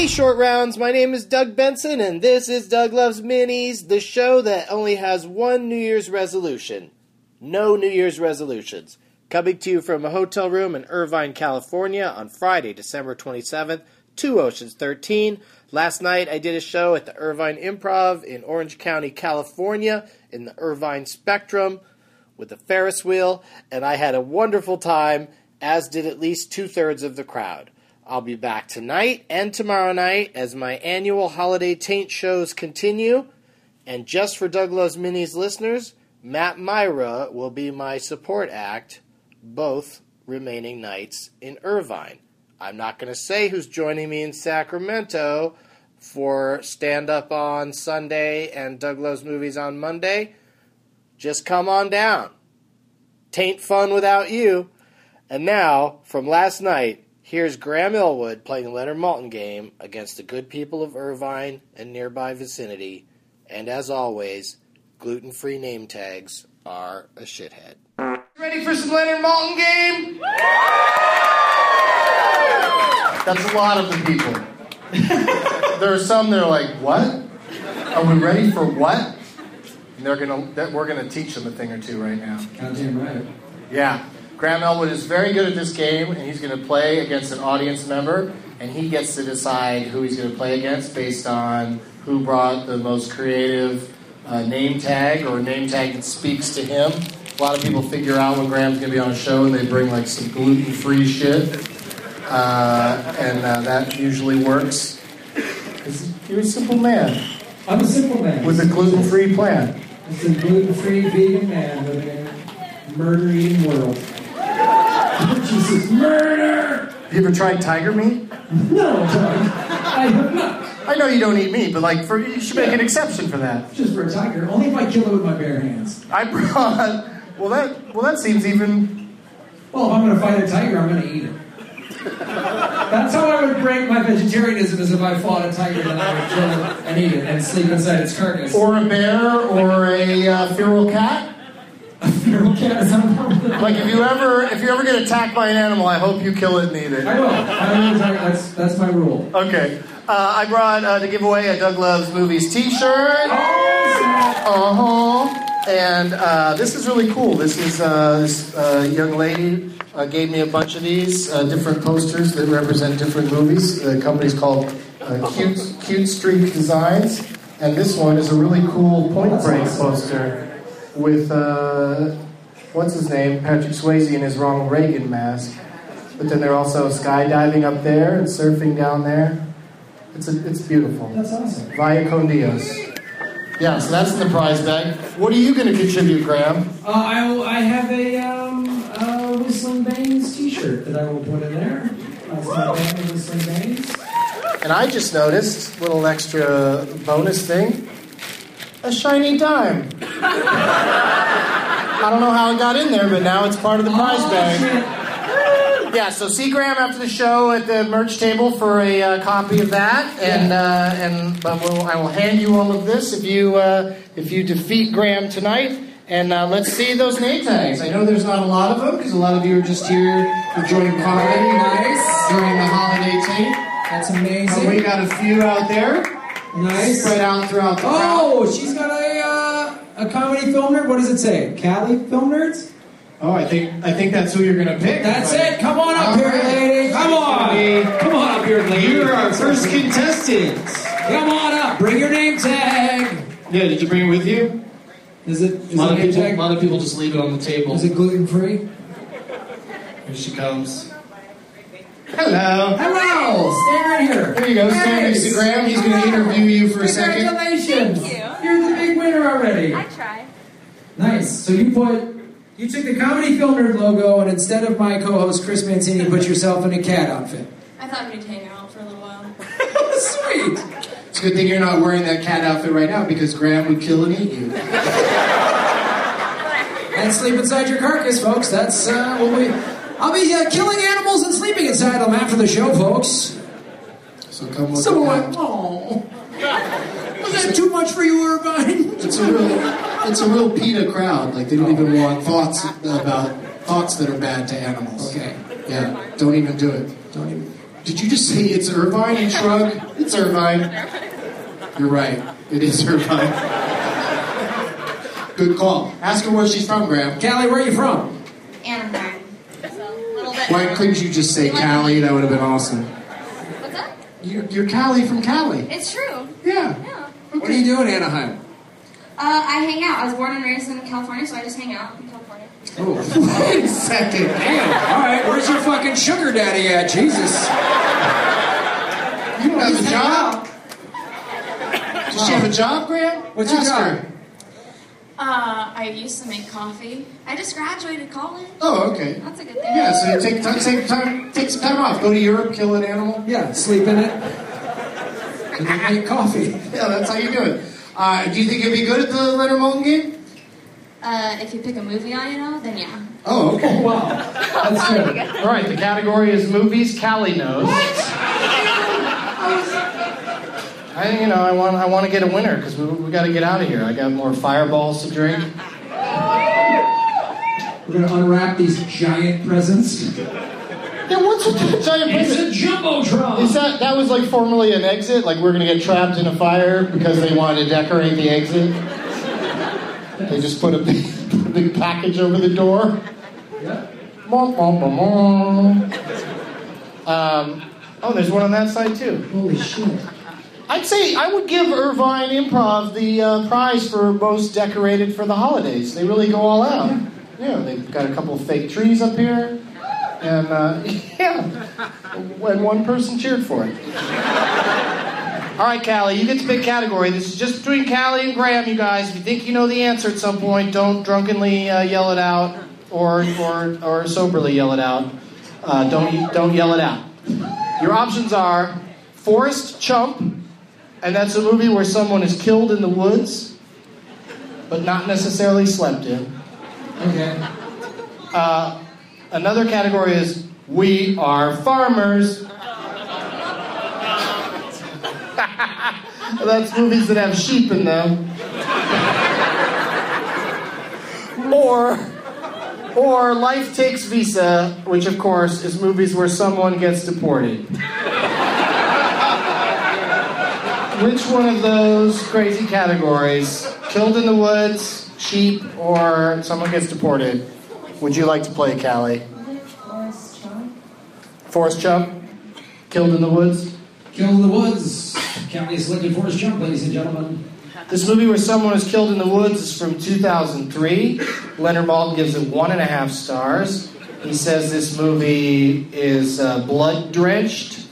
Hey, short rounds. My name is Doug Benson, and this is Doug Loves Minis, the show that only has one New Year's resolution. No New Year's resolutions. Coming to you from a hotel room in Irvine, California on Friday, December 27th, two Oceans 13. Last night I did a show at the Irvine Improv in Orange County, California, in the Irvine Spectrum with the Ferris wheel, and I had a wonderful time, as did at least two thirds of the crowd. I'll be back tonight and tomorrow night as my annual holiday taint shows continue. And just for Doug Loves Minis listeners, Matt Mira will be my support act both remaining nights in Irvine. I'm not going to say who's joining me in Sacramento for stand up on Sunday and Doug Loves Movies on Monday. Just come on down. Tain't fun without you. And now, from last night, here's Graham Elwood playing the Leonard Maltin game against the good people of Irvine and nearby vicinity. And as always, gluten free name tags are a shithead. Ready for some Leonard Maltin game? That's a lot of the people. there are some that are like, what? Are we ready for what? And they're gonna, that we're gonna teach them a thing or two right now. Goddamn right. Yeah. Graham Elwood is very good at this game, and he's going to play against an audience member, and he gets to decide who he's going to play against based on who brought the most creative uh, name tag or a name tag that speaks to him. A lot of people figure out when Graham's going to be on a show, and they bring like some gluten-free shit, uh, and uh, that usually works. You're a simple man I'm a simple man. with a gluten-free plan. It's a gluten-free vegan man living in a murder-eating world. Jesus, murder! Have you ever tried tiger meat? No, Doug. I have not. I know you don't eat meat, but like for you should make an exception for that. Just for a tiger. Only if I kill it with my bare hands. I brought. Well, that well that seems even. Well, if I'm going to fight a tiger, I'm going to eat it. That's how I would break my vegetarianism is if I fought a tiger, then I would kill it and eat it and sleep inside its carcass. Or a bear, or a uh, feral cat. Feral cat is unproven. Like if you ever if you ever get attacked by an animal, I hope you kill it and eat it. I will. I will. That's, that's my rule. Okay. Uh, I brought uh, to give away a Doug Loves Movies T-shirt. Uh huh. And uh, this is really cool. This is uh, this uh, young lady uh, gave me a bunch of these uh, different posters that represent different movies. The company's called uh, Cute Cute Streak Designs, and this one is a really cool Point Break poster with uh, what's his name, Patrick Swayze in his Ronald Reagan mask. But then they're also skydiving up there and surfing down there. It's a, it's beautiful. That's awesome. Vaya con Dios. Yeah, so that's in the prize bag. What are you going to contribute, Graham? Uh, I, will- I have a um, uh, Whistling Banes t-shirt that I will put in there. That's my band, Whistling Banes. And I just noticed, little extra bonus thing, a shiny dime. I don't know how it got in there, but now it's part of the prize Oh, bag. Yeah, so see Graham after the show at the merch table for a uh, copy of that, and uh, and but we'll, I will hand you all of this if you uh, if you defeat Graham tonight. And uh, let's see those name tags. I know there's not a lot of them because a lot of you are just here enjoying comedy Nice. during the holiday tape. That's But we got a few out there Nice. spread out throughout the crowd. Oh, she's got a a comedy film nerd. What does it say? Cali film nerds? Oh, I think I think that's who you're gonna pick. That's But- it. Come on up All here, right. lady. Come on. Come on up here, lady. You're our first contestant. Come on up. Bring your name tag. Yeah, did you bring it with you? Is it? A Is lot it of name people, a tag? lot of people just leave it on the table. Is it gluten free? Here she comes. Hello. Hello. Stand right here. There you go. Stand next to Graham. He's gonna interview you for a second. Congratulations. Thank you. You're the big winner already. I try. Nice. So you put you took the comedy film nerd logo and instead of my co-host Chris Mancini, you put yourself in a cat outfit. I thought we'd hang out for a little while. Sweet. It's a good thing you're not wearing that cat outfit right now because Graham would kill and eat you. And sleep inside your carcass, folks. That's uh, what we. I'll be uh, killing animals and sleeping inside them after the show, folks. So come look Someone at went, that. Was that too much for you, Irvine? It's a real, it's a real PETA crowd. Like they don't even want thoughts about thoughts that are bad to animals. Okay. Yeah, don't even do it. Don't even. Did you just say it's Irvine and shrug? It's Irvine. You're right. It is Irvine. Good call. Ask her where she's from, Graham. Callie, where are you from? Anaheim. So, a little bit. Why couldn't you just say Cali? That would have been awesome. What's up? You're, you're Cali from Cali. It's true. Yeah. Yeah. What do you do in Anaheim? Uh, I hang out. I was born and raised in California, so I just hang out in California. Oh, Wait a second. damn. All right, where's your fucking sugar daddy at? Jesus. You don't have a job? Does she have a job, Graham? What's your Ask job? her. Uh, I used to make coffee. I just graduated college. Oh, okay. That's a good thing. Yeah, so you take, take, take, time, take some time off. Go to Europe, kill an animal. Yeah, sleep in it. And then make coffee. Yeah, that's how you do it. Uh, do you think you'd be good at the Leonard Maltin game? Uh, if you pick a movie I know, then yeah. Oh, okay. Oh, wow. That's good. All right, the category is movies Callie knows. What? I, you know, I want, I want to get a winner because we, we got to get out of here. I got more fireballs to drink. We're gonna unwrap these giant presents. Yeah, what's with the giant It's a jumbotron. Is that that was like formerly an exit? Like we're gonna get trapped in a fire because they wanted to decorate the exit? They just put a big, a big package over the door. Yeah. Um, oh, there's one on that side too. Holy shit. I'd say I would give Irvine Improv the uh, prize for most decorated for the holidays. They really go all out. Yeah, they've got a couple of fake trees up here, and uh, yeah, and one person cheered for it. All right, Callie, you get to pick category. This is just between Callie and Graham, you guys. If you think you know the answer at some point, don't drunkenly uh, yell it out or, or, or soberly yell it out. Uh, don't, don't yell it out. Your options are Forest Chump, and that's a movie where someone is killed in the woods, but not necessarily slept in. Okay. Uh, another category is We Are Farmers. That's movies that have sheep in them. Or, or Life Takes Visa, which of course is movies where someone gets deported. Which one of those crazy categories, killed in the woods, sheep, or someone gets deported, would you like to play, Callie? Forrest Chump? Killed in the woods? Killed in the Woods. County selected Forrest Chump, ladies and gentlemen. This movie where someone is killed in the woods is from 2003. Leonard Maltin gives it one and a half stars. He says this movie is uh, blood drenched,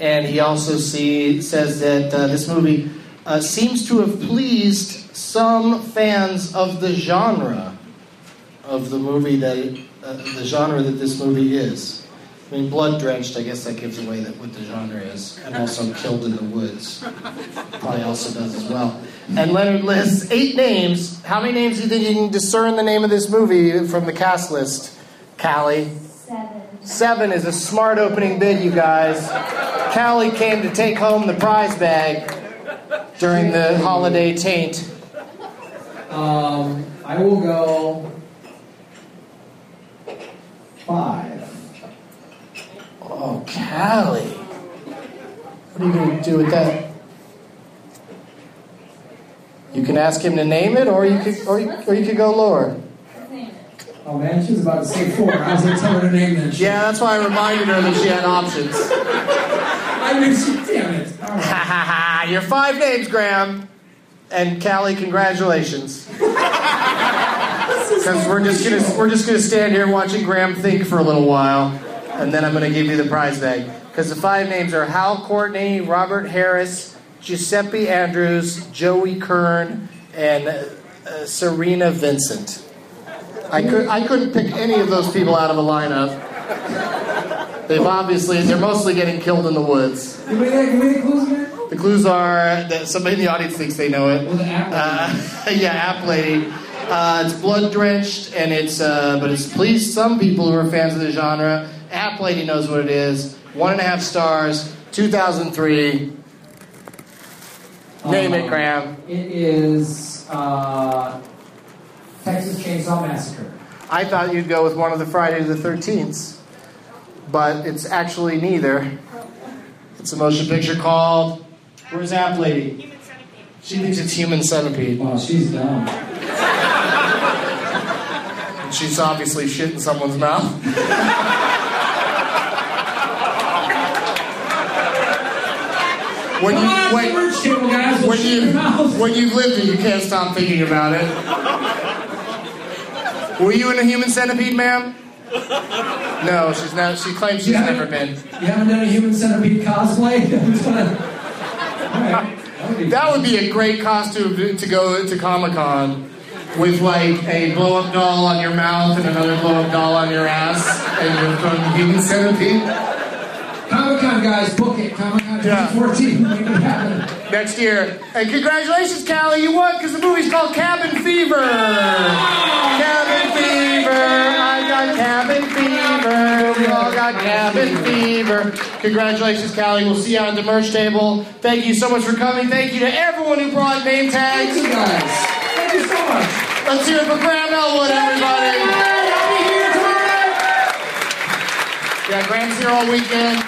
and he also see, says that uh, this movie uh, seems to have pleased some fans of the genre of the movie that uh, the genre that this movie is. I mean, blood drenched. I guess that gives away that what the genre is, and also killed in the woods probably also does as well. And Leonard lists eight names. How many names do you think you can discern the name of this movie from the cast list? Callie. Seven. Seven is a smart opening bid, you guys. Callie came to take home the prize bag during the holiday taint. Um, I will go five. Oh, Callie. What are you going to do with that? You can ask him to name it, or you could, or you, or you could go lower. Oh man, she was about to say four. I was gonna tell her to name that. Yeah, that's why I reminded her that she had options. I mean, she, damn it. Right. ha ha! Your five names, Graham. And Callie, congratulations. Because we're just gonna we're just gonna stand here watching Graham think for a little while, and then I'm gonna give you the prize bag. Because the five names are Hal Courtney, Robert Harris, Giuseppe Andrews, Joey Kern, and uh, Cerina Vincent. I could I couldn't pick any of those people out of a lineup. They've obviously they're mostly getting killed in the woods. Give me that. Give me the clues. The clues are that somebody in the audience thinks they know it. Well, the app. Uh, yeah, app lady. Uh, it's blood drenched, and it's uh, but it's pleased some people who are fans of the genre. App lady knows what it is. One and a half stars. 2003. Name it, Um, Graham. It is uh, Texas Chainsaw Massacre. I thought you'd go with one of the Friday the 13th, but it's actually neither. It's a motion picture called. Where's App Lady? She thinks it's Human Centipede. Wow, she's dumb. She's obviously shit in someone's mouth. when you well, wait, when, guys, when you when you've lived it, you can't stop thinking about it. Were you in a Human Centipede, ma'am? No, she's not. She claims she's Yeah. never been. You haven't done a human centipede cosplay? Alright, that would be That would be a great costume to go to Comic Con with like a blow up doll on your mouth and another blow up doll on your ass and you're from Human Centipede. Comic Con guys, book it. Comic Con Yeah. 2014. Make. Next year. And congratulations, Callie, you won because the movie's called Cabin Fever. Cabin Fever. I got cabin fever. We all got cabin fever. Congratulations, Callie. We'll see you on the merch table. Thank you so much for coming. Thank you to everyone who brought name tags. Thank you guys. Thank you so much. Let's hear it for Graham Elwood, everybody. Yeah, Graham's here all weekend.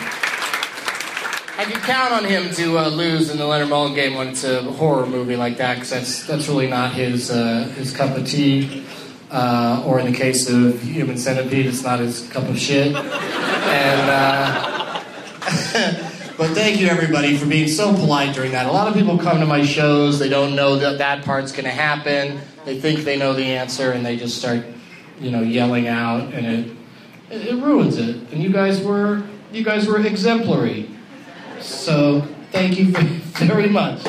I can count on him to uh, lose in the Leonard Maltin game when it's a horror movie like that, because that's that's really not his uh, his cup of tea. Uh, or in the case of Human Centipede, it's not his cup of shit. And uh, but thank you everybody for being so polite during that. A lot of people come to my shows, they don't know that that part's going to happen. They think they know the answer, and they just start, you know, yelling out, and it it, ruins it. And you guys were you guys were exemplary. So thank you very much.